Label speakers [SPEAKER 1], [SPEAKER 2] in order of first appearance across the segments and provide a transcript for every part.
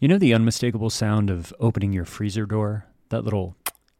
[SPEAKER 1] You know the unmistakable sound of opening your freezer door? That little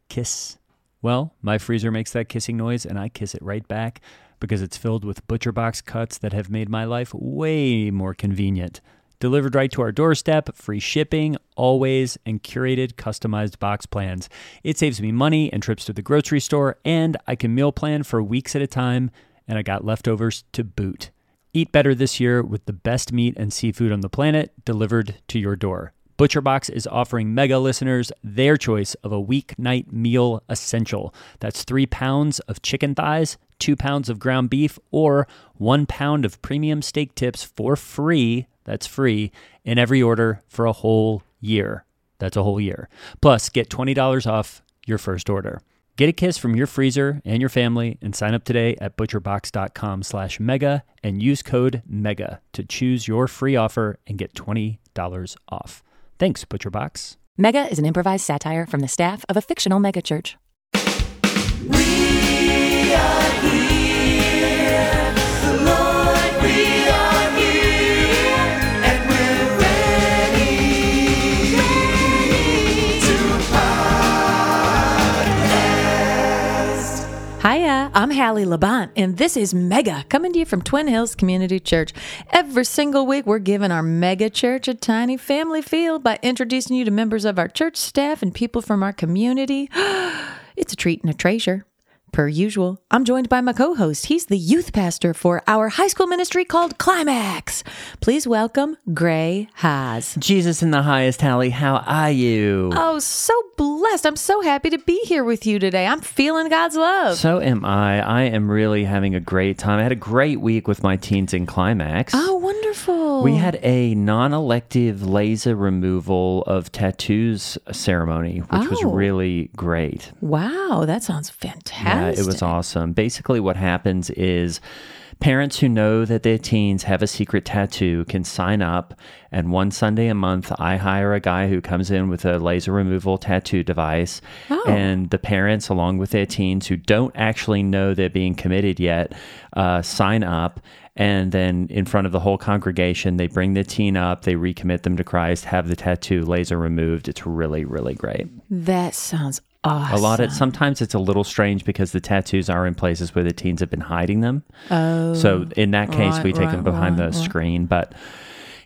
[SPEAKER 1] kiss? Well, my freezer makes that kissing noise and I kiss it right back because it's filled with ButcherBox cuts that have made my life way more convenient. Delivered right to our doorstep, free shipping, always, and curated customized box plans. It saves me money and trips to the grocery store, and I can meal plan for weeks at a time, and I got leftovers to boot. Eat better this year with the best meat and seafood on the planet delivered to your door. ButcherBox is offering mega listeners their choice of a weeknight meal essential. That's three pounds of chicken thighs, two pounds of ground beef, or one pound of premium steak tips for free. That's free in every order for a whole year. That's a whole year. Plus, get $20 off your first order. Get a kiss from your freezer and your family and sign up today at butcherbox.com slash mega and use code MEGA to choose your free offer and get $20 off. Thanks, ButcherBox.
[SPEAKER 2] Mega is an improvised satire from the staff of a fictional megachurch.
[SPEAKER 3] I'm Hallie Labont, and this is Mega, coming to you from Twin Hills Community Church. Every single week, we're giving our mega church a tiny family feel by introducing you to members of our church staff and people from our community. it's a treat and a treasure. Per usual, I'm joined by my co host. He's the youth pastor for our high school ministry called Climax. Please welcome Gray Haas.
[SPEAKER 1] Jesus in the highest, Hallie. How are you?
[SPEAKER 3] Oh, so blessed. I'm so happy to be here with you today. I'm feeling God's love.
[SPEAKER 1] So am I. I am really having a great time. I had a great week with my teens in Climax.
[SPEAKER 3] oh, wonderful.
[SPEAKER 1] We had a non elective laser removal of tattoos ceremony, which was
[SPEAKER 3] Oh.
[SPEAKER 1] really great.
[SPEAKER 3] Wow, that sounds fantastic.
[SPEAKER 1] Yeah, it was awesome. Basically, what happens is parents who know that their teens have a secret tattoo can sign up, and one Sunday a month, I hire a guy who comes in with a laser removal tattoo device,
[SPEAKER 3] Oh.
[SPEAKER 1] and the parents, along with their teens who don't actually know they're being committed yet, uh, sign up. And then, in front of the whole congregation, they bring the teen up, they recommit them to Christ, have the tattoo laser removed. It's really, really great.
[SPEAKER 3] That sounds awesome.
[SPEAKER 1] A lot of sometimes it's a little strange because the tattoos are in places where the teens have been hiding them. Oh, so in that case,
[SPEAKER 3] right,
[SPEAKER 1] we take them behind
[SPEAKER 3] right,
[SPEAKER 1] the screen. But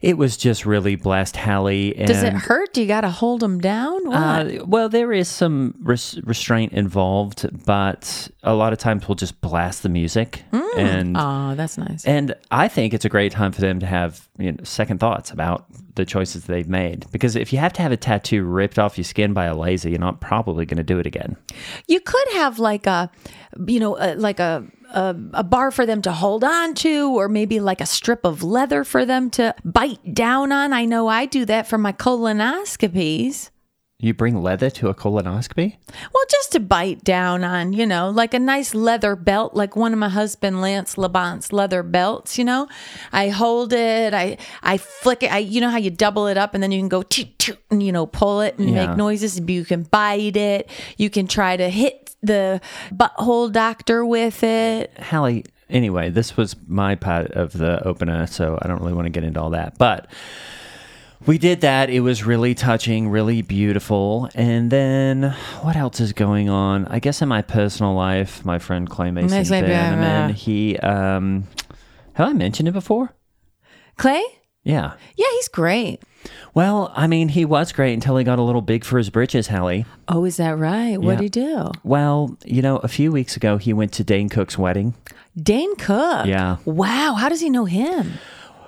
[SPEAKER 1] it was just really blessed, Hallie. And,
[SPEAKER 3] Does it hurt? Do you got to hold them down?
[SPEAKER 1] Uh, well, there is some res- restraint involved, but a lot of times we'll just blast the music, and
[SPEAKER 3] oh, that's nice.
[SPEAKER 1] and I think it's a great time for them to have you know, second thoughts about the choices they've made. Because if you have to have a tattoo ripped off your skin by a laser, you're not probably going to do it again.
[SPEAKER 3] You could have like a, you know, uh, like a, a a bar for them to hold on to, or maybe like a strip of leather for them to bite down on. I know I do that for my colonoscopies.
[SPEAKER 1] You bring leather to a colonoscopy?
[SPEAKER 3] Well, just to bite down on, you know, like a nice leather belt, like one of my husband Lance Labont's leather belts. You know, I hold it, I I flick it. I you know how you double it up and then you can go toot toot and you know pull it and
[SPEAKER 1] Yeah.
[SPEAKER 3] make noises. You can bite it. You can try to hit the butthole doctor with it.
[SPEAKER 1] Hallie, anyway, this was my part of the opener, so I don't really want to get into all that. But we did that. It was really touching, really beautiful. And then what else is going on? I guess in my personal life, my friend Clay Mason Bannerman, he um have I mentioned it before?
[SPEAKER 3] Clay?
[SPEAKER 1] Yeah.
[SPEAKER 3] Yeah, he's great.
[SPEAKER 1] Well, I mean, he was great until he got a little big for his britches, Hallie.
[SPEAKER 3] Oh, is that right? What'd
[SPEAKER 1] Yeah.
[SPEAKER 3] he do?
[SPEAKER 1] Well, you know, a few weeks ago, he went to Dane Cook's wedding.
[SPEAKER 3] Dane Cook.
[SPEAKER 1] Yeah.
[SPEAKER 3] Wow. How does he know him?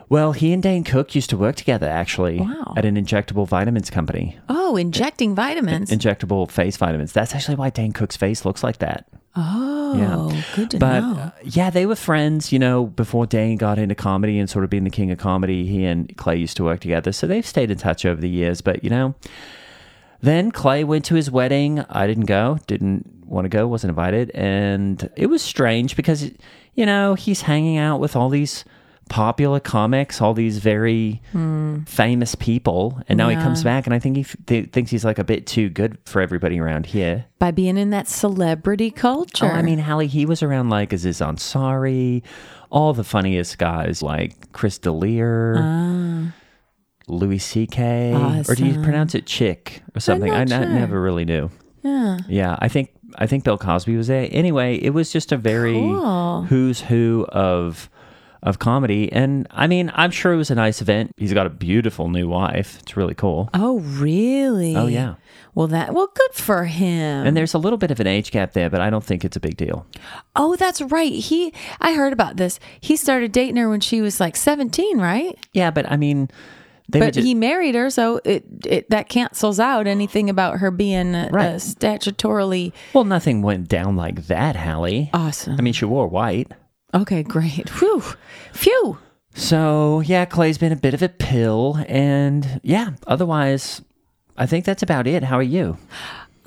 [SPEAKER 1] Well, he and Dane Cook used to work together, actually,
[SPEAKER 3] Wow.
[SPEAKER 1] at an injectable vitamins company.
[SPEAKER 3] Oh, injecting vitamins.
[SPEAKER 1] Injectable face vitamins. That's actually why Dane Cook's face looks like that.
[SPEAKER 3] Oh,
[SPEAKER 1] Yeah.
[SPEAKER 3] good to
[SPEAKER 1] But
[SPEAKER 3] know.
[SPEAKER 1] uh, yeah, they were friends, you know, before Dane got into comedy and sort of being the king of comedy. He and Clay used to work together. So they've stayed in touch over the years. But, you know, then Clay went to his wedding. I didn't go, didn't want to go, wasn't invited. And it was strange because, you know, he's hanging out with all these popular comics, all these very hmm. famous people. And now he comes back and I think he f- th- thinks he's like a bit too good for everybody around here.
[SPEAKER 3] By being in that celebrity culture.
[SPEAKER 1] Oh, I mean, Hallie, he was around like Aziz Ansari, all the funniest guys like Chris D'Elia. Ah. Louis C.K. or do you pronounce it Chick or something? I,
[SPEAKER 3] sure.
[SPEAKER 1] never really knew.
[SPEAKER 3] Yeah.
[SPEAKER 1] Yeah, I think I think Bill Cosby was there. Anyway, it was just a very
[SPEAKER 3] Cool.
[SPEAKER 1] who's who of of comedy, and I mean, I'm sure it was a nice event. He's got a beautiful new wife. It's really cool.
[SPEAKER 3] Oh, really?
[SPEAKER 1] Oh yeah,
[SPEAKER 3] Well, that well, good for him.
[SPEAKER 1] and there's a little bit of an age gap there, but I don't think it's a big deal.
[SPEAKER 3] oh, that's right. He, I heard about this. He started dating her when she was like seventeen, right?
[SPEAKER 1] Yeah, but I mean, they
[SPEAKER 3] But
[SPEAKER 1] just,
[SPEAKER 3] he married her, so it, it that cancels out anything about her being
[SPEAKER 1] Right.
[SPEAKER 3] uh, statutorily
[SPEAKER 1] well, nothing went down like that, Hallie.
[SPEAKER 3] awesome.
[SPEAKER 1] I mean, she wore white.
[SPEAKER 3] Okay, great. Whew. phew.
[SPEAKER 1] So yeah, Clay's been a bit of a pill, and yeah, otherwise, I think that's about it. How are you?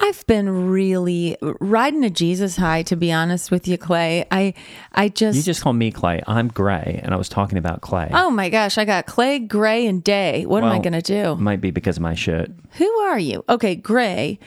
[SPEAKER 3] I've been really riding a Jesus high, to be honest with you, Clay. I, I just,
[SPEAKER 1] You just call me Clay. I'm Gray, and I was talking about Clay.
[SPEAKER 3] oh my gosh, I got Clay, Gray, and Day. What am I gonna do?
[SPEAKER 1] Might be because of my shirt.
[SPEAKER 3] Who are you? Okay, Gray.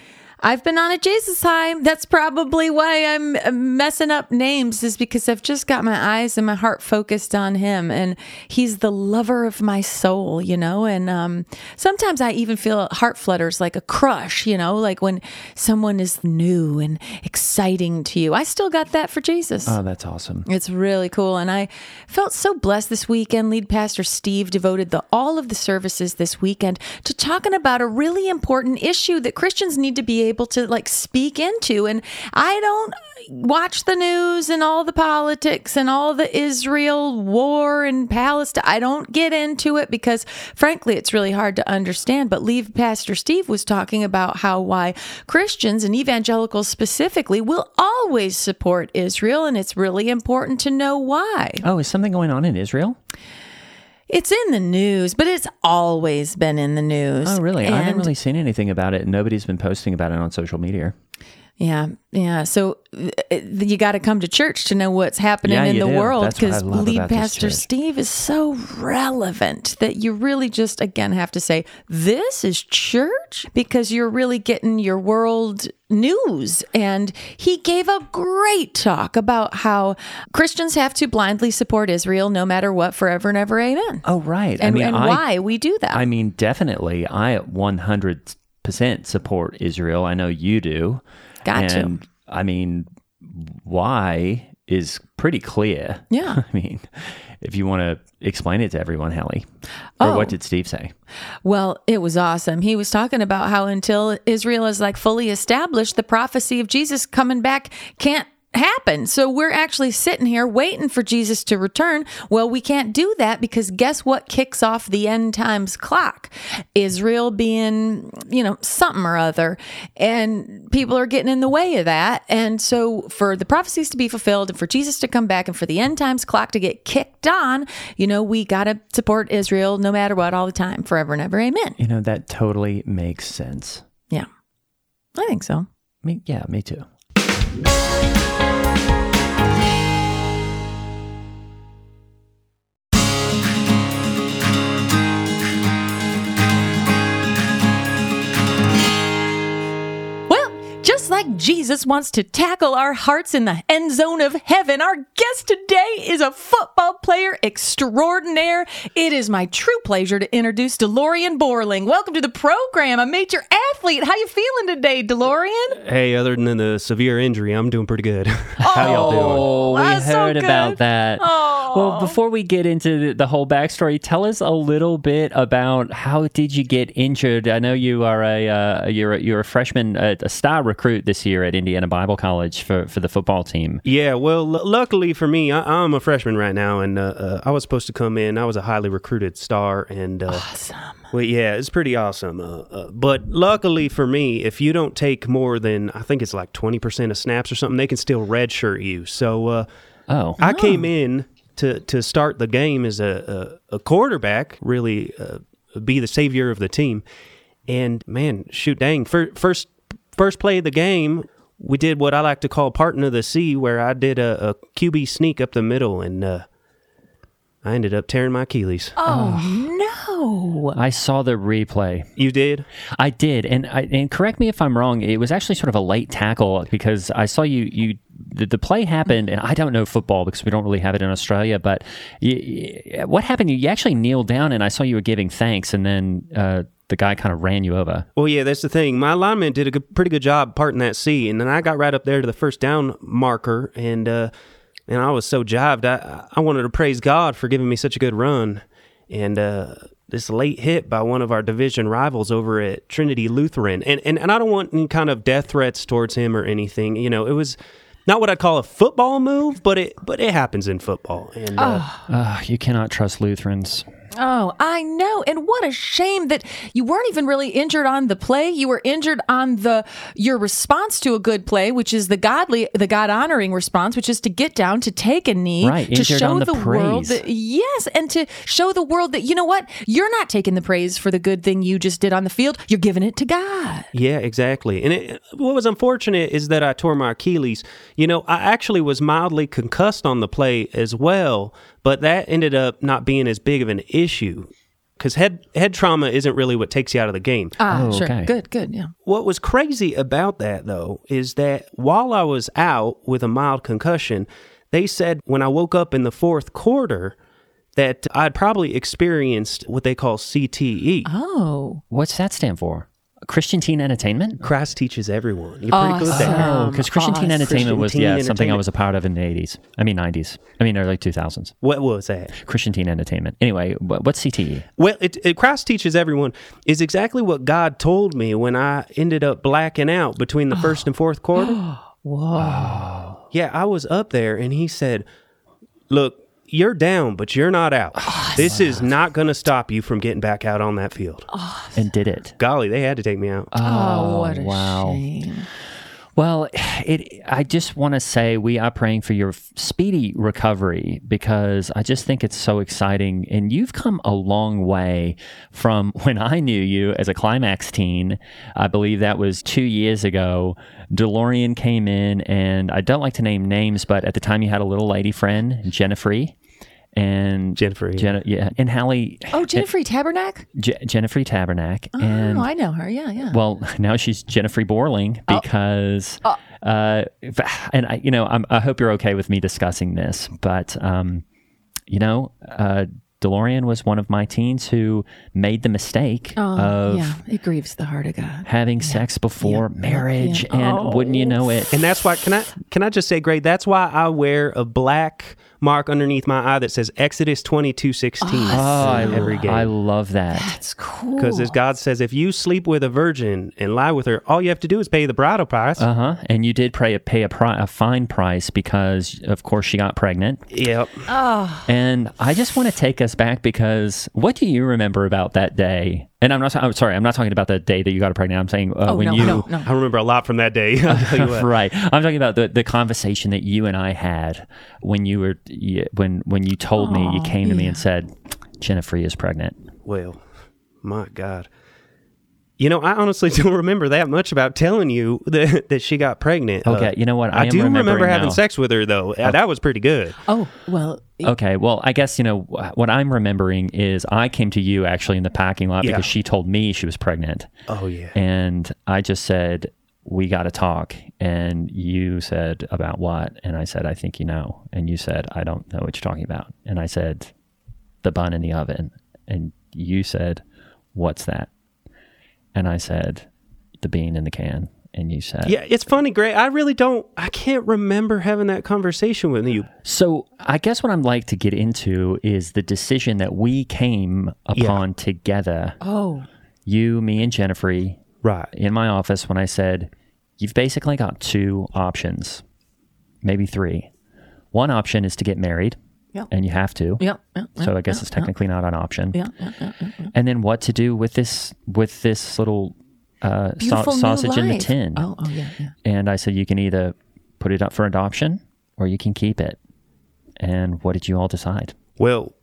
[SPEAKER 3] I've been on a Jesus high. That's probably why I'm uh, messing up names, is because I've just got my eyes and my heart focused on Him, and He's the lover of my soul, you know. And um, sometimes I even feel heart flutters, like a crush, you know, like when someone is new and exciting to you. I still got that for Jesus.
[SPEAKER 1] Oh, that's awesome.
[SPEAKER 3] It's really cool. And I felt so blessed this weekend. Lead Pastor Steve devoted the, all of the services this weekend to talking about a really important issue that Christians need to be able to like speak into. And I don't watch the news and all the politics and all the Israel war and Palestine. I don't get into it because frankly, it's really hard to understand. But leave Pastor Steve was talking about how why Christians and evangelicals specifically will always support Israel. And it's really important to know why.
[SPEAKER 1] Oh, is something going on in Israel?
[SPEAKER 3] It's in the news, but it's always been in the news.
[SPEAKER 1] Oh, really? I haven't really seen anything about it. and Nobody's been posting about it on social media.
[SPEAKER 3] Yeah, yeah. So uh, you got to come to church to know what's happening
[SPEAKER 1] Yeah,
[SPEAKER 3] in the
[SPEAKER 1] do.
[SPEAKER 3] world
[SPEAKER 1] That's what I
[SPEAKER 3] because lead pastor. Steve is so relevant that you really just again have to say this is church because you're really getting your world news and he gave a great talk about how Christians have to blindly support Israel no matter what forever and ever amen.
[SPEAKER 1] Oh, right.
[SPEAKER 3] and,
[SPEAKER 1] I mean,
[SPEAKER 3] and
[SPEAKER 1] I,
[SPEAKER 3] why we do that.
[SPEAKER 1] I mean, definitely. I 100% support Israel. I know you do.
[SPEAKER 3] Got to.
[SPEAKER 1] I mean, why is pretty clear.
[SPEAKER 3] Yeah.
[SPEAKER 1] I mean, if you want to explain it to everyone, Hallie. Or
[SPEAKER 3] Oh.
[SPEAKER 1] what did Steve say?
[SPEAKER 3] Well, it was awesome. He was talking about how until Israel is like fully established, the prophecy of Jesus coming back can't happen. So we're actually sitting here waiting for Jesus to return. Well, we can't do that because guess what kicks off the end times clock? Israel being, you know, something or other. And people are getting in the way of that. And so for the prophecies to be fulfilled and for Jesus to come back and for the end times clock to get kicked on, you know, we got to support Israel no matter what all the time, forever and ever. Amen.
[SPEAKER 1] You know, that totally makes sense.
[SPEAKER 3] Yeah. I think so.
[SPEAKER 1] Me, yeah, me too.
[SPEAKER 3] Like Jesus wants to tackle our hearts in the end zone of heaven, our guest today is a football player extraordinaire. It is my true pleasure to introduce DeLorean Borling. Welcome to the program, a major athlete. How you feeling today, DeLorean?
[SPEAKER 4] Hey, other than the severe injury, I'm doing pretty good. How y'all doing?
[SPEAKER 1] Oh, we oh,
[SPEAKER 3] That's so
[SPEAKER 1] heard about
[SPEAKER 3] that.
[SPEAKER 1] that. Well, before we get into the, the whole backstory, tell us a little bit about how did you get injured? I know you are a uh, you're a, you're a freshman, uh, a star recruit this year at Indiana Bible College for, for the football team.
[SPEAKER 4] Yeah, well, l- luckily for me, I- I'm a freshman right now, and uh, uh, I was supposed to come in. I was a highly recruited star, and uh,
[SPEAKER 3] Awesome.
[SPEAKER 4] well, yeah, it's pretty awesome. Uh, uh, but luckily for me, if you don't take more than I think it's like 20% of snaps or something, they can still redshirt you. So uh,
[SPEAKER 1] Oh,
[SPEAKER 4] I came in to to start the game as a a, a quarterback, really uh, be the savior of the team. And man, shoot, dang, fir- first first play of the game, we did what I like to call parting of the sea, where I did a, a QB sneak up the middle, and uh, I ended up tearing my Achilles.
[SPEAKER 3] Oh, no.
[SPEAKER 1] I saw the replay.
[SPEAKER 4] You did?
[SPEAKER 1] I did, and I, and correct me if I'm wrong. It was actually sort of a late tackle because I saw you you the, the play happened, and I don't know football because we don't really have it in Australia. But y y what happened? You, you actually kneeled down, and I saw you were giving thanks, and then uh, the guy kind of ran you over.
[SPEAKER 4] Well, yeah, that's the thing. My lineman did a good, pretty good job parting that sea, and then I got right up there to the first down marker, and uh, and I was so jived. I I wanted to praise God for giving me such a good run, and uh, this late hit by one of our division rivals over at Trinity Lutheran, and and, and I don't want any kind of death threats towards him or anything. You know, it was. Not what I'd call a football move, but it but it happens in football. And uh,
[SPEAKER 1] Uh, you cannot trust Lutherans.
[SPEAKER 3] Oh, I know. And what a shame that you weren't even really injured on the play. You were injured on the your response to a good play, which is the godly, the God honoring response, which is to get down, to take a knee,
[SPEAKER 1] Right,
[SPEAKER 3] to show
[SPEAKER 1] the
[SPEAKER 3] the, world that yes, and to show the world that you know what, you're not taking the praise for the good thing you just did on the field. You're giving it to God.
[SPEAKER 4] Yeah, exactly. And it, what was unfortunate is that I tore my Achilles. You know, I actually was mildly concussed on the play as well, but that ended up not being as big of an issue because head head trauma isn't really what takes you out of the game.
[SPEAKER 3] Ah,
[SPEAKER 1] Oh,
[SPEAKER 3] sure.
[SPEAKER 1] okay.
[SPEAKER 3] Good, good. Yeah.
[SPEAKER 4] What was crazy about that though is that while I was out with a mild concussion, they said when I woke up in the fourth quarter that I'd probably experienced what they call CTE.
[SPEAKER 3] Oh.
[SPEAKER 1] What's that stand for? Christian Teen Entertainment?
[SPEAKER 4] Christ teaches everyone. You're pretty good at that.
[SPEAKER 1] Oh, because Christian Teen
[SPEAKER 3] awesome.
[SPEAKER 1] Entertainment was
[SPEAKER 4] Christian
[SPEAKER 1] yeah
[SPEAKER 4] Teen
[SPEAKER 1] something I
[SPEAKER 4] Entertainment.
[SPEAKER 1] was a part of in the eighties. I mean nineties. I mean early two thousands.
[SPEAKER 4] What was that?
[SPEAKER 1] Christian Teen Entertainment. Anyway, wh- what's E? CTE?
[SPEAKER 4] Well, it, it, Christ teaches everyone is exactly what God told me when I ended up blacking out between the first and fourth quarter.
[SPEAKER 3] Whoa.
[SPEAKER 4] yeah, I was up there and he said, Look, you're down, but you're not out. Oh, this is not going to stop you from getting back out on that field.
[SPEAKER 1] Oh, and did it?
[SPEAKER 4] Golly, they had to take me out.
[SPEAKER 3] Oh, oh what a
[SPEAKER 1] wow.
[SPEAKER 3] shame.
[SPEAKER 1] Well, it. I just want to say we are praying for your speedy recovery because I just think it's so exciting, and you've come a long way from when I knew you as a climax teen. I believe that was two years ago. DeLorean came in, and I don't like to name names, but at the time you had a little lady friend, Jennifer, and
[SPEAKER 4] Jennifer, yeah.
[SPEAKER 1] Jenna, yeah, and Hallie,
[SPEAKER 3] Oh, Jennifer Tabernac?
[SPEAKER 1] Je- Jennifer Tabernac, and
[SPEAKER 3] oh, I know her. Yeah, yeah.
[SPEAKER 1] well, now she's Jennifer Borling because, uh, and I, you know, I'm, I hope you're okay with me discussing this, but, um, you know, uh, DeLorean was one of my teens who made the mistake
[SPEAKER 3] Oh,
[SPEAKER 1] of
[SPEAKER 3] yeah, it grieves the heart of God.
[SPEAKER 1] having sex before
[SPEAKER 3] yeah,
[SPEAKER 1] marriage,
[SPEAKER 3] yeah.
[SPEAKER 1] and
[SPEAKER 3] Oh.
[SPEAKER 1] wouldn't you know it?
[SPEAKER 4] and that's why can I can I just say, Gray, that's why I wear a black mark underneath my eye that says Exodus twenty two sixteen
[SPEAKER 1] Oh, I,
[SPEAKER 4] every game.
[SPEAKER 1] I love that.
[SPEAKER 3] That's cool.
[SPEAKER 4] Because as God says, if you sleep with a virgin and lie with her, all you have to do is pay the bridal price.
[SPEAKER 1] Uh huh. And you did pay a pay a, pri- a fine price because, of course, she got pregnant.
[SPEAKER 4] yep. Oh.
[SPEAKER 1] And I just want to take us back because what do you remember about that day? And I'm not. I'm sorry. I'm not talking about the day that you got pregnant. I'm saying uh,
[SPEAKER 3] oh,
[SPEAKER 1] when
[SPEAKER 3] no,
[SPEAKER 1] you.
[SPEAKER 3] no, no.
[SPEAKER 4] I remember a lot from that day. I'll tell you what.
[SPEAKER 1] right. I'm talking about the, the conversation that you and I had when you were when when you told me you came to me and said Jennifer is pregnant.
[SPEAKER 4] Well, my God. You know, I honestly don't remember that much about telling you that, that she got pregnant. Uh,
[SPEAKER 1] Okay, you know what? I
[SPEAKER 4] I,
[SPEAKER 1] am
[SPEAKER 4] do remember having
[SPEAKER 1] now.
[SPEAKER 4] sex with her, though. Uh, That was pretty good.
[SPEAKER 3] Oh, well,
[SPEAKER 1] Okay, well, I guess you know what I'm remembering is I came to you actually in the parking lot
[SPEAKER 4] Yeah.
[SPEAKER 1] because she told me she was pregnant.
[SPEAKER 4] Oh, yeah.
[SPEAKER 1] And I just said, We got to talk. And you said, About what? And I said, I think you know. And you said, I don't know what you're talking about. And I said, The bun in the oven. And you said, What's that? And I said, The bean in the can. And you said,
[SPEAKER 4] Yeah, it's funny, Gray. I really don't, I can't remember having that conversation with you.
[SPEAKER 1] So I guess what I'd like to get into is the decision that we came upon together.
[SPEAKER 3] oh,
[SPEAKER 1] You, me, and Jennifer
[SPEAKER 4] Right.
[SPEAKER 1] in my office when I said, You've basically got two options, maybe three. One option is to get married,
[SPEAKER 3] Yep.
[SPEAKER 1] and you have to.
[SPEAKER 3] yeah, yeah.
[SPEAKER 1] So I guess it's technically not an option.
[SPEAKER 3] Yeah, yeah, yeah, yeah, yeah.
[SPEAKER 1] And then what to do with this with this little uh, sa- sausage in the tin?
[SPEAKER 3] Oh, oh, yeah, yeah.
[SPEAKER 1] And I said, you can either put it up for adoption or you can keep it. And what did you all decide?
[SPEAKER 4] Well,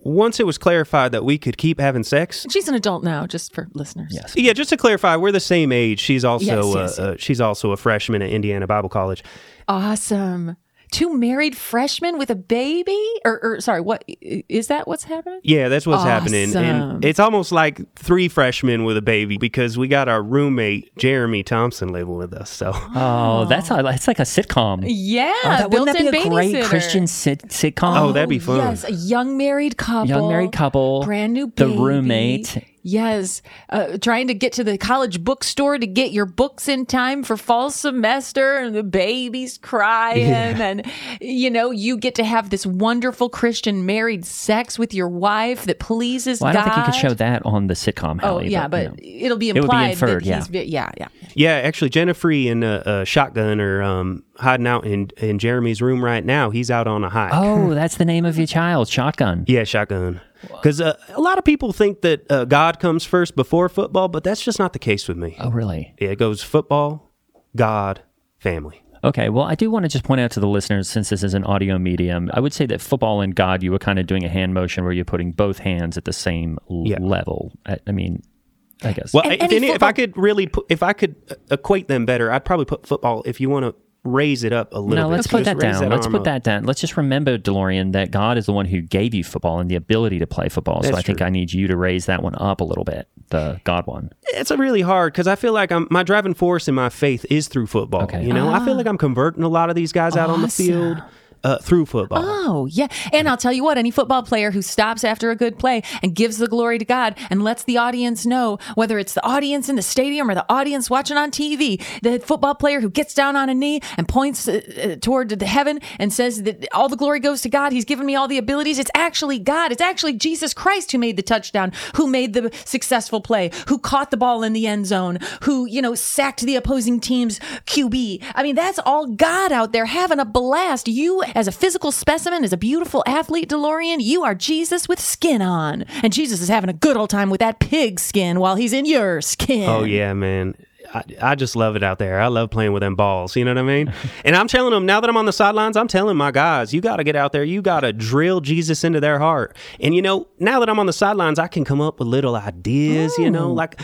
[SPEAKER 4] once it was clarified that we could keep having sex,
[SPEAKER 3] She's an adult now, just for listeners.
[SPEAKER 1] Yes.
[SPEAKER 4] yeah, just to clarify, we're the same age. She's also
[SPEAKER 3] Yes,
[SPEAKER 4] uh,
[SPEAKER 3] yes.
[SPEAKER 4] Uh, she's also a freshman at Indiana Bible College.
[SPEAKER 3] Awesome. Two married freshmen with a baby? Or, or sorry, what is that what's happening?
[SPEAKER 4] Yeah, that's what's happening. And it's almost like three freshmen with a baby because we got our roommate, Jeremy Thompson, living with us. So,
[SPEAKER 1] Oh, that's a, it's like a sitcom.
[SPEAKER 3] Yeah,
[SPEAKER 1] Oh, that, wouldn't that be a great
[SPEAKER 3] babysitter.
[SPEAKER 1] Christian sit- sitcom?
[SPEAKER 4] Oh, that'd be fun.
[SPEAKER 3] Yes, a young married couple.
[SPEAKER 1] Young married couple,
[SPEAKER 3] Brand new
[SPEAKER 1] the roommate.
[SPEAKER 3] Yes, uh, trying to get to the college bookstore to get your books in time for fall semester, and the baby's crying, and you know you get to have this wonderful Christian married sex with your wife that pleases
[SPEAKER 1] Well, I don't
[SPEAKER 3] God.
[SPEAKER 1] think you could show that on the sitcom.
[SPEAKER 3] Oh
[SPEAKER 1] Hallie,
[SPEAKER 3] yeah,
[SPEAKER 1] you
[SPEAKER 3] but
[SPEAKER 1] know.
[SPEAKER 3] it'll be implied.
[SPEAKER 1] It would be
[SPEAKER 3] implied
[SPEAKER 1] inferred,
[SPEAKER 3] that
[SPEAKER 1] yeah.
[SPEAKER 3] he's ve- yeah, yeah.
[SPEAKER 4] yeah, actually, Jennifer and uh, uh, Shotgun are um, hiding out in, in Jeremy's room right now. He's out on a hike.
[SPEAKER 1] oh, that's the name of your child, Shotgun.
[SPEAKER 4] Yeah, shotgun. Because uh, a lot of people think that uh, God comes first before football, but that's just not the case with me.
[SPEAKER 1] Oh, really?
[SPEAKER 4] Yeah, it goes football, God, family.
[SPEAKER 1] Okay, well, I do want to just point out to the listeners, since this is an audio medium, I would say that football and God, you were kind of doing a hand motion where you're putting both hands at the same l-
[SPEAKER 4] Yeah.
[SPEAKER 1] level. I, I mean, I guess.
[SPEAKER 4] Well,
[SPEAKER 3] And
[SPEAKER 4] if,
[SPEAKER 3] any
[SPEAKER 4] any, if I could really, put, if I could equate them better, I'd probably put football. If you want to raise it up a little
[SPEAKER 1] no,
[SPEAKER 4] bit,
[SPEAKER 1] let's
[SPEAKER 4] so
[SPEAKER 1] put that
[SPEAKER 4] raise
[SPEAKER 1] down. let's put
[SPEAKER 4] up.
[SPEAKER 1] that down. Let's just remember, DeLorean, that God is the one who gave you football and the ability to play football. so
[SPEAKER 4] That's
[SPEAKER 1] I think. I need you to raise that one up a little bit, the God one.
[SPEAKER 4] It's a really hard because I feel like I'm, my driving force in my faith is through football.
[SPEAKER 1] Okay.
[SPEAKER 4] You know, I feel like ah. I'm converting a lot of these guys out on the field uh, through football.
[SPEAKER 3] Oh, yeah. And I'll tell you what, any football player who stops after a good play and gives the glory to God and lets the audience know, whether it's the audience in the stadium or the audience watching on TV, the football player who gets down on a knee and points uh, uh, toward the heaven and says that all the glory goes to God. He's given me all the abilities. It's actually God. It's actually Jesus Christ who made the touchdown, who made the successful play, who caught the ball in the end zone, who, you know, sacked the opposing team's QB. I mean, that's all God out there having a blast. You, as a physical specimen, as a beautiful athlete, DeLorean, you are Jesus with skin on. And Jesus is having a good old time with that pig skin while he's in your skin.
[SPEAKER 4] Oh yeah, man. I, I just love it out there. I love playing with them balls. You know what I mean? and I'm telling them now that I'm on the sidelines, I'm telling my guys, you got to get out there. You got to drill Jesus into their heart. And you know, now that I'm on the sidelines, I can come up with little ideas. You know, oh. like.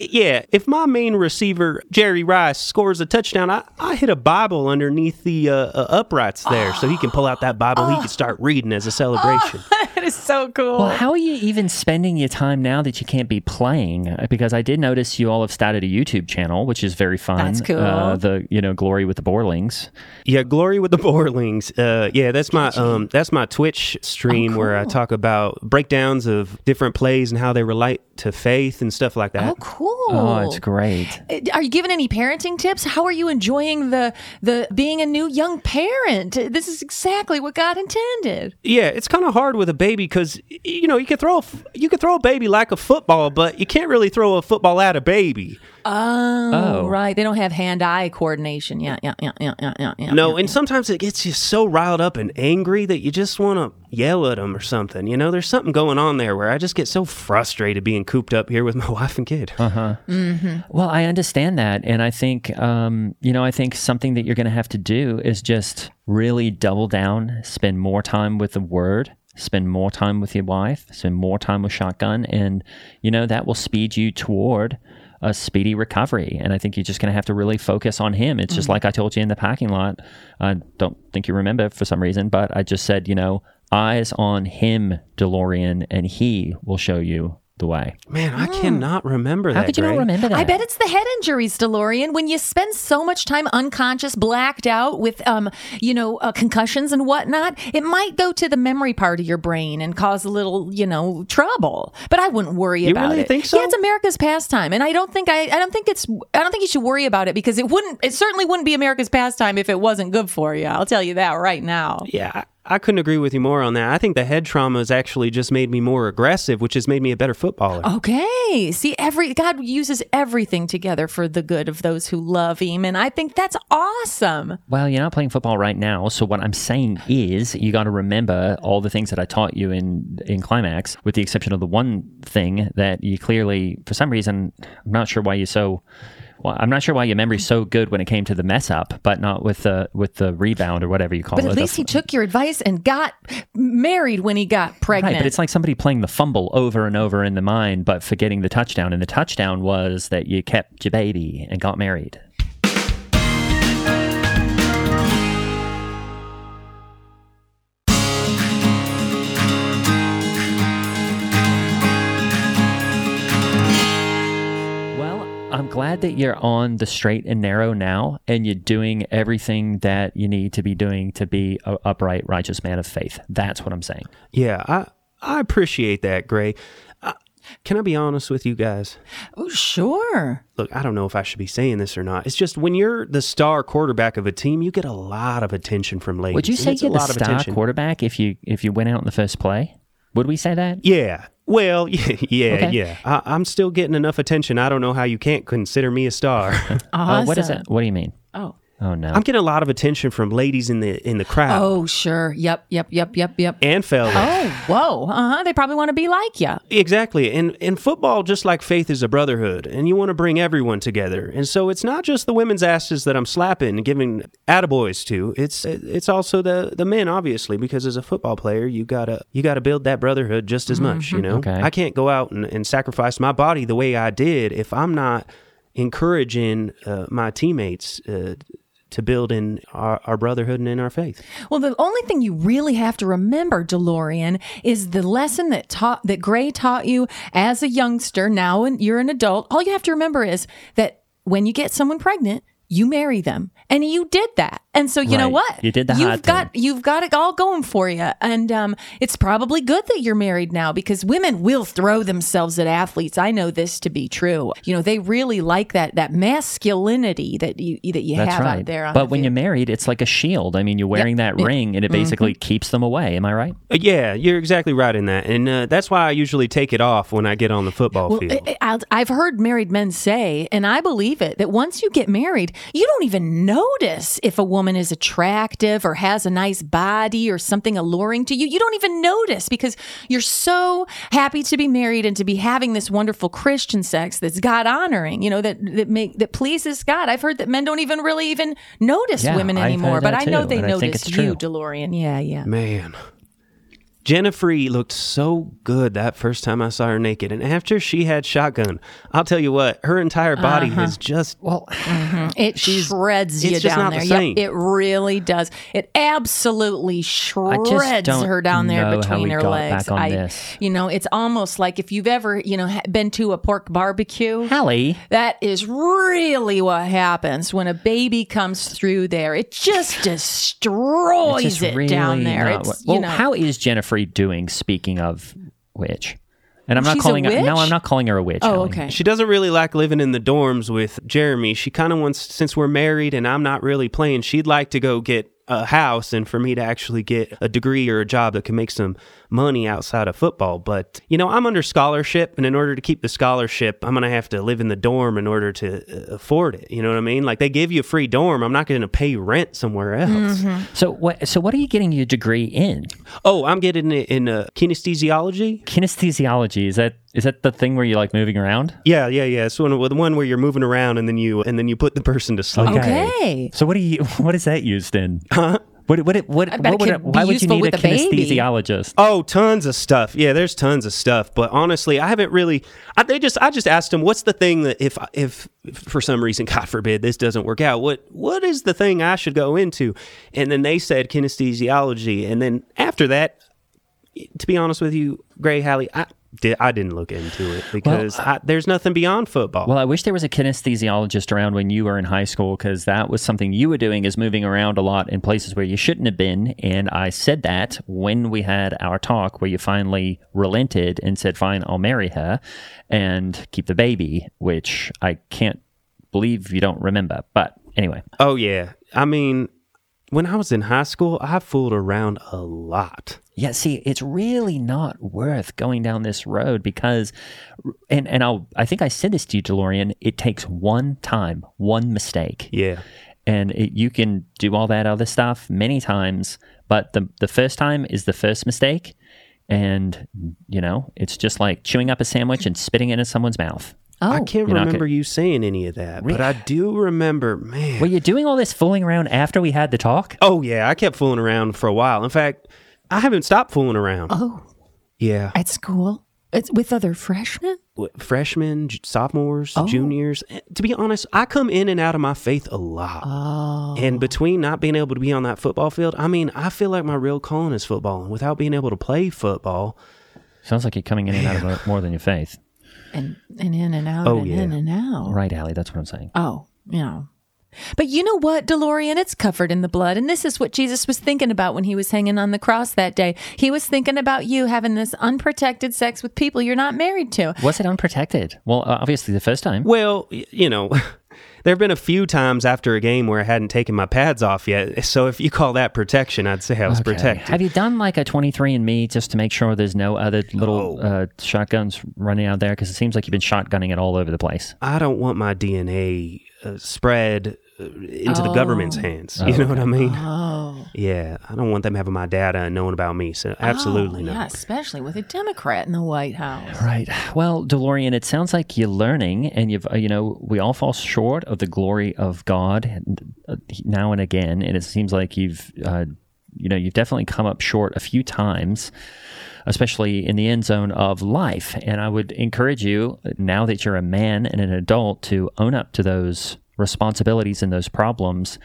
[SPEAKER 4] Yeah, if my main receiver Jerry Rice scores a touchdown, I, I hit a Bible underneath the uh, uh, uprights there, so he can pull out that Bible. He can start reading as a celebration.
[SPEAKER 3] that is so cool.
[SPEAKER 1] Well, how are you even spending your time now that you can't be playing? Uh, Because I did notice you all have started a YouTube channel, which is very fun.
[SPEAKER 3] That's cool.
[SPEAKER 1] Uh, the you know glory with the Borlings.
[SPEAKER 4] Yeah, glory with the Borlings. Uh, yeah, that's my um, that's my Twitch stream where I talk about breakdowns of different plays and how they relate to faith and stuff like that.
[SPEAKER 3] Oh, cool.
[SPEAKER 1] Oh, it's great.
[SPEAKER 3] Uh, Are you giving any parenting tips? How are you enjoying the the being a new young parent? This is exactly what God intended.
[SPEAKER 4] Yeah, it's kind of hard with a baby because you know you can throw a, f- you can throw a baby like a football, but you can't really throw a football at a baby.
[SPEAKER 3] Oh,
[SPEAKER 1] Oh.
[SPEAKER 3] right. They don't have hand-eye coordination. Yeah, yeah, yeah, yeah, yeah, yeah. yeah.
[SPEAKER 4] No, and sometimes it gets you so riled up and angry that you just want to yell at them or something. You know, there's something going on there where I just get so frustrated being cooped up here with my wife and kid. Uh-huh. Mm-hmm.
[SPEAKER 1] Well, I understand that, and I think um, you know I think something that you're going to have to do is just really double down, spend more time with the Word, spend more time with your wife, spend more time with Shotgun, and you know that will speed you toward a speedy recovery. And I think you're just going to have to really focus on him. It's just mm-hmm. like I told you in the parking lot. I don't think you remember for some reason, but I just said, you know, eyes on him, DeLorean, and he will show you the way.
[SPEAKER 4] Man, I cannot remember
[SPEAKER 1] How
[SPEAKER 4] that.
[SPEAKER 1] could you not remember that?
[SPEAKER 3] I bet it's the head injuries, DeLorean. When you spend so much time unconscious, blacked out with, um, you know, uh, concussions and whatnot, it might go to the memory part of your brain and cause a little, you know, trouble. But I wouldn't worry
[SPEAKER 4] You
[SPEAKER 3] about
[SPEAKER 4] really
[SPEAKER 3] it.
[SPEAKER 4] think so?
[SPEAKER 3] Yeah, it's America's pastime, and I don't think I, I don't think it's, I don't think you should worry about it because it wouldn't, it certainly wouldn't be America's pastime if it wasn't good for you. I'll tell you that right now.
[SPEAKER 4] Yeah, I, I couldn't agree with you more on that. I think the head trauma has actually just made me more aggressive, which has made me a better footballer.
[SPEAKER 3] Okay. See, every God uses everything together for the good of those who love Him, and I think that's awesome.
[SPEAKER 1] Well, you're not playing football right now, so what I'm saying is you got to remember all the things that I taught you in in climax, with the exception of the one thing that you clearly, for some reason, I'm not sure why you're so. Well, I'm not sure why your memory's so good when it came to the mess up, but not with the with the rebound or whatever you call
[SPEAKER 3] But
[SPEAKER 1] it.
[SPEAKER 3] at
[SPEAKER 1] The
[SPEAKER 3] least he took your advice and got married when he got pregnant.
[SPEAKER 1] Right, but it's like somebody playing the fumble over and over in the mind, but forgetting the touchdown. And the touchdown was that you kept your baby and got married. Glad that you're on the straight and narrow now and you're doing everything that you need to be doing to be a upright, righteous man of faith. That's what I'm saying.
[SPEAKER 4] Yeah, I I appreciate that, Gray. Uh, can I be honest with you guys?
[SPEAKER 3] Oh, sure.
[SPEAKER 4] Look, I don't know if I should be saying this or not. It's just when you're the star quarterback of a team, you get a lot of attention from ladies.
[SPEAKER 1] Would you say you're the
[SPEAKER 4] lot of
[SPEAKER 1] star
[SPEAKER 4] attention.
[SPEAKER 1] quarterback if you if you went out in the first play? Would we say that?
[SPEAKER 4] Yeah. Well, yeah, yeah,
[SPEAKER 1] Okay.
[SPEAKER 4] yeah. I, I'm still getting enough attention. I don't know how you can't consider me a star.
[SPEAKER 1] Uh, what is
[SPEAKER 3] Awesome.
[SPEAKER 1] it? What do you mean?
[SPEAKER 3] Oh.
[SPEAKER 1] Oh no.
[SPEAKER 4] I'm getting a lot of attention from ladies in the in the crowd
[SPEAKER 3] Oh, sure. Yep, yep, yep, yep, yep.
[SPEAKER 4] and fellas.
[SPEAKER 3] Oh, whoa. Uh huh. They probably want to be like you.
[SPEAKER 4] Exactly. And in football, just like faith is a brotherhood, and you want to bring everyone together. And so it's not just the women's asses that I'm slapping and giving attaboys to. It's it's also the the men, obviously, because as a football player, you gotta you gotta build that brotherhood just as much. You know,
[SPEAKER 1] Okay.
[SPEAKER 4] I can't go out and, and sacrifice my body the way I did if I'm not encouraging uh, my teammates. Uh, to build in our, our brotherhood and in our faith.
[SPEAKER 3] Well, the only thing you really have to remember, DeLorean, is the lesson that taught that Gray taught you as a youngster. Now, you're an adult, all you have to remember is that when you get someone pregnant, you marry them, and you did that. And so, you know what?
[SPEAKER 1] You did the
[SPEAKER 3] You've
[SPEAKER 1] hard
[SPEAKER 3] got
[SPEAKER 1] thing.
[SPEAKER 3] you've got it all going for you, and um, it's probably good that you're married now because women will throw themselves at athletes. I know this to be true. You know, they really like that that masculinity that you that you
[SPEAKER 1] That's
[SPEAKER 3] have
[SPEAKER 1] right.
[SPEAKER 3] out there. On
[SPEAKER 1] but
[SPEAKER 3] the
[SPEAKER 1] when
[SPEAKER 3] field.
[SPEAKER 1] you're married, it's like a shield. I mean, you're wearing that
[SPEAKER 3] Yeah.
[SPEAKER 1] ring, and it basically keeps them away. Am I right?
[SPEAKER 4] Uh, yeah, you're exactly right in that, and uh, that's why I usually take it off when I get on the football
[SPEAKER 3] Well,
[SPEAKER 4] field.
[SPEAKER 3] I- I've heard married men say, and I believe it, that once you get married, you don't even notice if a woman is attractive or has a nice body or something alluring to you. You don't even notice because you're so happy to be married and to be having this wonderful Christian sex that's God honoring, you know, that that make that pleases God. I've heard that men don't even really even notice
[SPEAKER 1] Yeah,
[SPEAKER 3] women anymore, but
[SPEAKER 1] that
[SPEAKER 3] I know they
[SPEAKER 1] and
[SPEAKER 3] notice you,
[SPEAKER 1] true.
[SPEAKER 3] DeLorean. Yeah, yeah.
[SPEAKER 4] Man. Jennifer looked so good that first time I saw her naked. And after she had shotgun, I'll tell you what, her entire body
[SPEAKER 3] Uh-huh.
[SPEAKER 4] is just
[SPEAKER 1] Well,
[SPEAKER 3] It shreds
[SPEAKER 4] it's
[SPEAKER 3] you
[SPEAKER 4] just
[SPEAKER 3] down
[SPEAKER 4] not the
[SPEAKER 3] there.
[SPEAKER 4] same.
[SPEAKER 3] Yep, it really does. It absolutely shreds her down there between her legs. I,
[SPEAKER 1] this.
[SPEAKER 3] you know, it's almost like if you've ever, you know, been to a pork barbecue.
[SPEAKER 1] Hallie.
[SPEAKER 3] That is really what happens when a baby comes through there. It just destroys
[SPEAKER 1] It's just
[SPEAKER 3] it
[SPEAKER 1] really
[SPEAKER 3] down there.
[SPEAKER 1] not
[SPEAKER 3] It's
[SPEAKER 1] what- well,
[SPEAKER 3] you know,
[SPEAKER 1] how is Jennifer doing? Speaking of which, and I'm not
[SPEAKER 3] She's a
[SPEAKER 1] calling her. No,
[SPEAKER 3] witch?
[SPEAKER 1] I'm not calling her a witch.
[SPEAKER 3] oh,
[SPEAKER 1] Hallie.
[SPEAKER 3] okay.
[SPEAKER 4] she doesn't really like living in the dorms with Jeremy. She kind of wants since we're married and I'm not really playing, she'd like to go get a house and for me to actually get a degree or a job that can make some money outside of football. But, you know, I'm under scholarship and in order to keep the scholarship, I'm going to have to live in the dorm in order to uh, afford it. You know what I mean? Like they give you a free dorm, I'm not going to pay rent somewhere else.
[SPEAKER 1] So what? So what are you getting your degree in?
[SPEAKER 4] Oh, I'm getting it in uh, kinesthesiology.
[SPEAKER 1] Kinesthesiology. Is that is that the thing where you're like moving around?
[SPEAKER 4] Yeah, yeah, yeah. It's one the one where you're moving around and then you and then you put the person to sleep.
[SPEAKER 3] Okay.
[SPEAKER 1] So what do you? What is that used in? Huh? What? What? What? What would
[SPEAKER 3] could
[SPEAKER 1] why would you need a
[SPEAKER 3] with baby.
[SPEAKER 1] kinesthesiologist?
[SPEAKER 4] Oh, tons of stuff. Yeah, there's tons of stuff. But honestly, I haven't really. I, they just. I just asked them, what's the thing that if if, if for some reason, God forbid, this doesn't work out, what what is the thing I should go into? And then they said kinesthesiology. And then after that, to be honest with you, Gray Hallie, I did. I didn't look into it because I, there's nothing beyond football.
[SPEAKER 1] Well, I wish there was a kinesthesiologist around when you were in high school because that was something you were doing is moving around a lot in places where you shouldn't have been. And I said that when we had our talk where you finally relented and said, fine, I'll marry her and keep the baby, which I can't believe you don't remember. But anyway,
[SPEAKER 4] oh yeah, I mean, when I was in high school, I fooled around a lot.
[SPEAKER 1] Yeah, see, it's really not worth going down this road because, and and I'll I think I said this to you, DeLorean. It takes one time, one mistake,
[SPEAKER 4] Yeah.
[SPEAKER 1] and it, you can do all that other stuff many times, but the the first time is the first mistake, and you know it's just like chewing up a sandwich and spitting it in someone's mouth.
[SPEAKER 3] Oh,
[SPEAKER 4] I can't
[SPEAKER 1] You're not
[SPEAKER 4] remember you saying any of that, but I do remember, man.
[SPEAKER 1] Were you doing all this fooling around after we had the talk?
[SPEAKER 4] Oh yeah, I kept fooling around for a while. In fact, I haven't stopped fooling around.
[SPEAKER 3] oh,
[SPEAKER 4] Yeah,
[SPEAKER 3] at school. It's with other freshmen.
[SPEAKER 4] Freshmen, j- sophomores,
[SPEAKER 3] Oh.
[SPEAKER 4] juniors. Eh, To be honest, I come in and out of my faith a lot.
[SPEAKER 3] Oh,
[SPEAKER 4] And between not being able to be on that football field, I mean, I feel like my real calling is football. And without being able to play football,
[SPEAKER 1] Sounds like you're coming in and out of more than your faith.
[SPEAKER 3] And and in and out
[SPEAKER 4] Oh,
[SPEAKER 3] and
[SPEAKER 4] yeah.
[SPEAKER 3] in and out.
[SPEAKER 1] Right, Allie. That's what I'm saying.
[SPEAKER 3] Oh, yeah. But you know what, DeLorean? It's covered in the blood. And this is what Jesus was thinking about when he was hanging on the cross that day. He was thinking about you having this unprotected sex with people you're not married to.
[SPEAKER 1] Was it unprotected? Well, uh, obviously the first time.
[SPEAKER 4] Well, you know, there have been a few times after a game where I hadn't taken my pads off yet. So if you call that protection, I'd say I was
[SPEAKER 1] Okay.
[SPEAKER 4] protected.
[SPEAKER 1] Have you done like a 23 and Me just to make sure there's no other little
[SPEAKER 4] Oh.
[SPEAKER 1] uh, shotguns running out there? Because it seems like you've been shotgunning it all over the place.
[SPEAKER 4] I don't want my DNA uh, spread uh, into the government's hands.
[SPEAKER 1] Oh,
[SPEAKER 4] You know what I mean?
[SPEAKER 3] Oh,
[SPEAKER 4] Yeah, I don't want them having my data and knowing about me. So absolutely
[SPEAKER 3] oh,
[SPEAKER 4] not.
[SPEAKER 3] Yeah, especially with a Democrat in the White House.
[SPEAKER 1] Right. Well, DeLorean, it sounds like you're learning, and you've, uh, you know, we all fall short of the glory of God uh, now and again, and it seems like you've, uh, you know, you've definitely come up short a few times, especially in the end zone of life. And I would encourage you, now that you're a man and an adult, to own up to those responsibilities and those problems.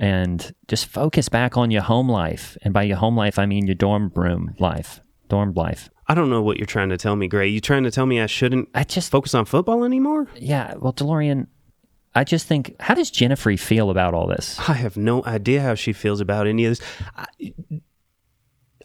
[SPEAKER 1] And just focus back on your home life. And by your home life, I mean your dorm room life, dorm life.
[SPEAKER 4] I don't know what you're trying to tell me, Gray. You trying to tell me I shouldn't
[SPEAKER 1] I just
[SPEAKER 4] focus on football anymore?
[SPEAKER 1] Yeah, well, DeLorean, I just think, how does Jennifer feel about all this?
[SPEAKER 4] I have no idea how she feels about any of this. I,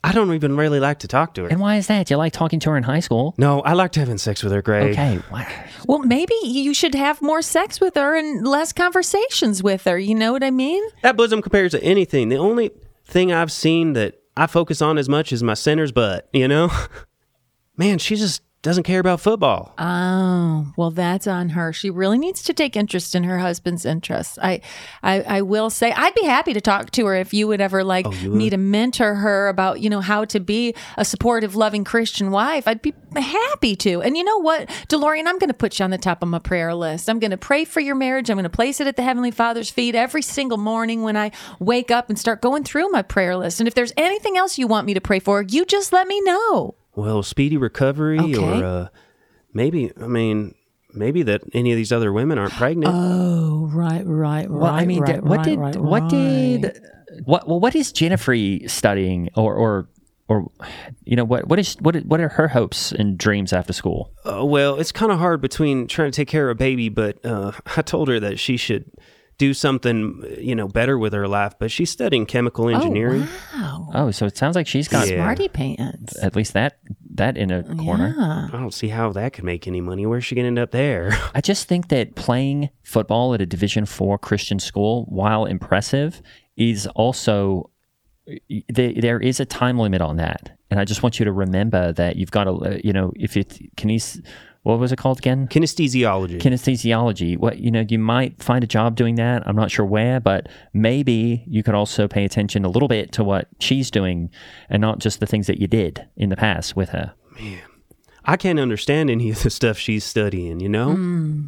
[SPEAKER 4] I don't even really like to talk to her.
[SPEAKER 1] And why is that? You like talking to her in high school?
[SPEAKER 4] no, I liked having sex with her, Gray.
[SPEAKER 1] Okay. why-
[SPEAKER 3] Well, maybe you should have more sex with her and less conversations with her. You know what I mean?
[SPEAKER 4] That bosom compares to anything. The only thing I've seen that I focus on as much is my center's butt, you know? Man, she just doesn't care about football.
[SPEAKER 3] Oh, well, that's on her. She really needs to take interest in her husband's interests. I, I, I will say, I'd be happy to talk to her if you would ever like oh, me to mentor her about, you know, how to be a supportive, loving Christian wife. I'd be happy to. And you know what, DeLorean, I'm going to put you on the top of my prayer list. I'm going to pray for your marriage. I'm going to place it at the Heavenly Father's feet every single morning when I wake up and start going through my prayer list. And if there's anything else you want me to pray for, you just let me know.
[SPEAKER 4] Well, speedy recovery
[SPEAKER 3] Okay.
[SPEAKER 4] or uh, maybe, I mean, maybe that any of these other women aren't pregnant.
[SPEAKER 3] Oh, right, right,
[SPEAKER 1] Well, I mean, did- what did, what did, what, well, what is Jennifer studying or, or, or, you know, what, what is, what, what are her hopes and dreams after school?
[SPEAKER 4] Uh, well, it's kind of hard between trying to take care of a baby, but uh, I told her that she should do something, you know, better with her life. But she's studying chemical oh, engineering.
[SPEAKER 3] Wow.
[SPEAKER 1] Oh, so it sounds like she's got
[SPEAKER 4] Yeah.
[SPEAKER 3] Smarty pants.
[SPEAKER 1] at least that, that in a corner.
[SPEAKER 3] Yeah.
[SPEAKER 4] I don't see how that could make any money. Where's she gonna end up there?
[SPEAKER 1] I just think that playing football at a Division Four Christian school, while impressive, is also there, there is a time limit on that, and I just want you to remember that you've got to, you know, if it can you, what was it called again?
[SPEAKER 4] Kinesthesiology.
[SPEAKER 1] Kinesthesiology. What you know, you might find a job doing that. I'm not sure where, but maybe you could also pay attention a little bit to what she's doing, and not just the things that you did in the past with her. Man.
[SPEAKER 4] I can't understand any of the stuff she's studying. You know? Hmm.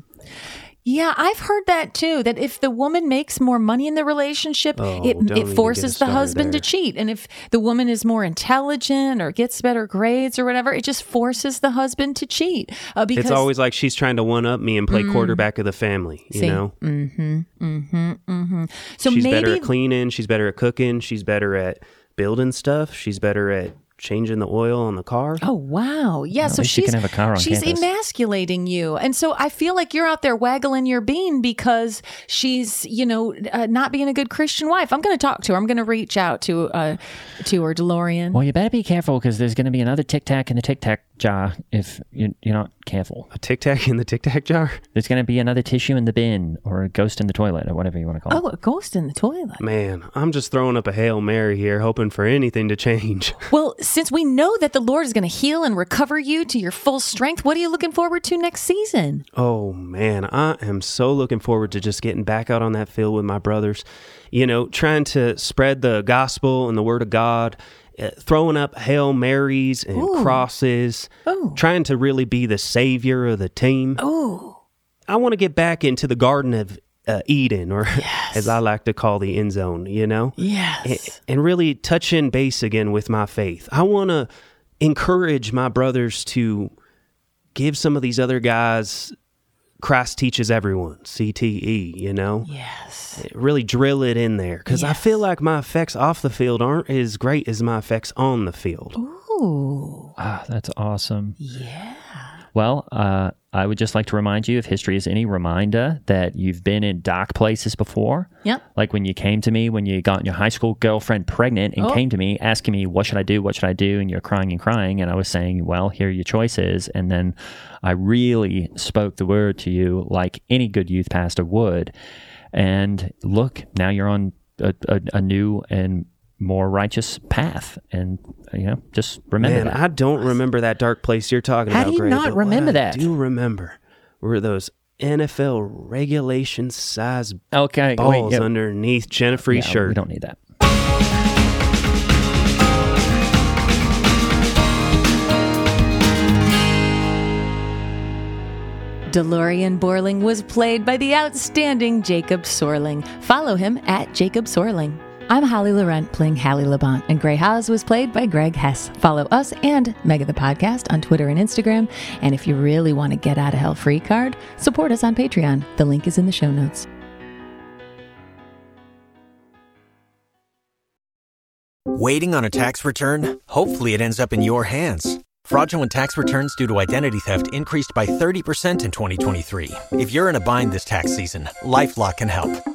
[SPEAKER 3] Yeah, I've heard that too. That if the woman makes more money in the relationship,
[SPEAKER 4] Oh,
[SPEAKER 3] it it forces the husband
[SPEAKER 4] there.
[SPEAKER 3] to cheat. And if the woman is more intelligent or gets better grades or whatever, it just forces the husband to cheat. Uh, because
[SPEAKER 4] It's always like she's trying to one up me and play mm. quarterback of the family. You
[SPEAKER 3] See,
[SPEAKER 4] know? Mm-hmm, mm-hmm, mm-hmm.
[SPEAKER 3] so
[SPEAKER 4] she's
[SPEAKER 3] maybe
[SPEAKER 4] better at cleaning. She's better at cooking. She's better at building stuff. She's better at changing the oil on the car.
[SPEAKER 3] Oh wow! Yeah, so
[SPEAKER 1] least
[SPEAKER 3] she's
[SPEAKER 1] can have a car on
[SPEAKER 3] she's
[SPEAKER 1] campus.
[SPEAKER 3] emasculating you, and so I feel like you're out there waggling your bean because she's you know uh, not being a good Christian wife. I'm going to talk to her. I'm going to reach out to uh to her, DeLorean.
[SPEAKER 1] Well, you better be careful because there's going to be another Tic Tac in the Tic Tac jar if you- you're not careful.
[SPEAKER 4] A tic tac in the tic tac jar.
[SPEAKER 1] There's going to be another tissue in the bin or a ghost in the toilet or whatever you want to call it.
[SPEAKER 3] Oh, a ghost in the toilet.
[SPEAKER 4] Man, I'm just throwing up a hail mary here, hoping for anything to change.
[SPEAKER 3] Well, since we know that the Lord is going to heal and recover you to your full strength, what are you looking forward to next season?
[SPEAKER 4] Oh man, I am so looking forward to just getting back out on that field with my brothers. You know, trying to spread the gospel and the word of God, uh, throwing up Hail Marys and crosses, trying to really be the savior of the team.
[SPEAKER 3] Oh,
[SPEAKER 4] I want to get back into the Garden of uh, Eden, or as I like to call the end zone, you know?
[SPEAKER 3] yes.
[SPEAKER 4] and, and really touching base again with my faith. I want to encourage my brothers to give some of these other guys Christ teaches everyone, CTE, you know?
[SPEAKER 3] Yes.
[SPEAKER 4] Really drill it in there because I feel like my effects off the field aren't as great as my effects on the field.
[SPEAKER 3] Ooh.
[SPEAKER 1] Ah, that's awesome. Yeah. Well, uh, I would just like to remind you if history is any reminder that you've been in dark places before.
[SPEAKER 3] Yep.
[SPEAKER 1] Like when you came to me, when you got your high school girlfriend pregnant and
[SPEAKER 3] Oh.
[SPEAKER 1] came to me asking me, what should I do? What should I do? And you're crying and crying. And I was saying, well, here are your choices. And then I really spoke the word to you like any good youth pastor would. And look, now you're on a, a, a new and more righteous path. And, you know, just remember
[SPEAKER 4] Man,
[SPEAKER 1] that.
[SPEAKER 4] I don't remember that dark place you're talking
[SPEAKER 1] How
[SPEAKER 4] about.
[SPEAKER 1] do you
[SPEAKER 4] Greg,
[SPEAKER 1] not
[SPEAKER 4] but what
[SPEAKER 1] remember
[SPEAKER 4] I
[SPEAKER 1] that?
[SPEAKER 4] Do remember were those NFL regulation size
[SPEAKER 1] okay. wait,
[SPEAKER 4] balls underneath Jennifer's
[SPEAKER 1] yeah,
[SPEAKER 4] shirt?
[SPEAKER 1] We don't need that.
[SPEAKER 3] DeLorean Borling was played by the outstanding Jacob Sorling. Follow him at Jacob Sorling. I'm Holly Laurent playing Hallie Labont, and Gray Haas was played by Greg Hess. Follow us and Mega the Podcast on Twitter and Instagram. And if you really want to get out of hell free card, support us on Patreon. The link is in the show notes.
[SPEAKER 5] Waiting on a tax return? Hopefully, it ends up in your hands. Fraudulent tax returns due to identity theft increased by 30% in 2023. If you're in a bind this tax season, LifeLock can help.